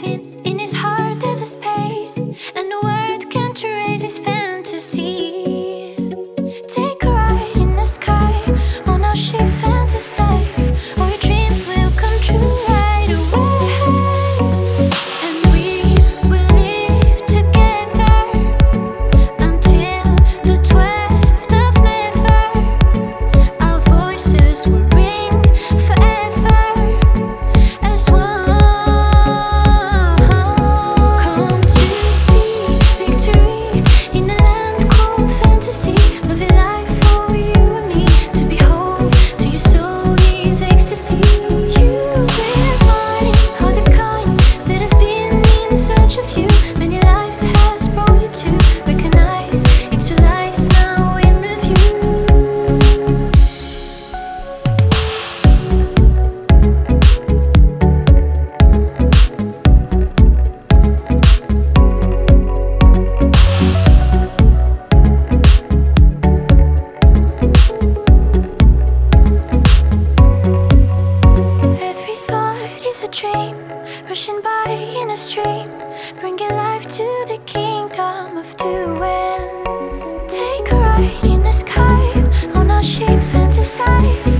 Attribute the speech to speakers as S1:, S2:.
S1: In his heart, there's a space. a dream, rushing by in a stream, bringing life to the kingdom of doing. Take a ride in the sky on our shape fantasize.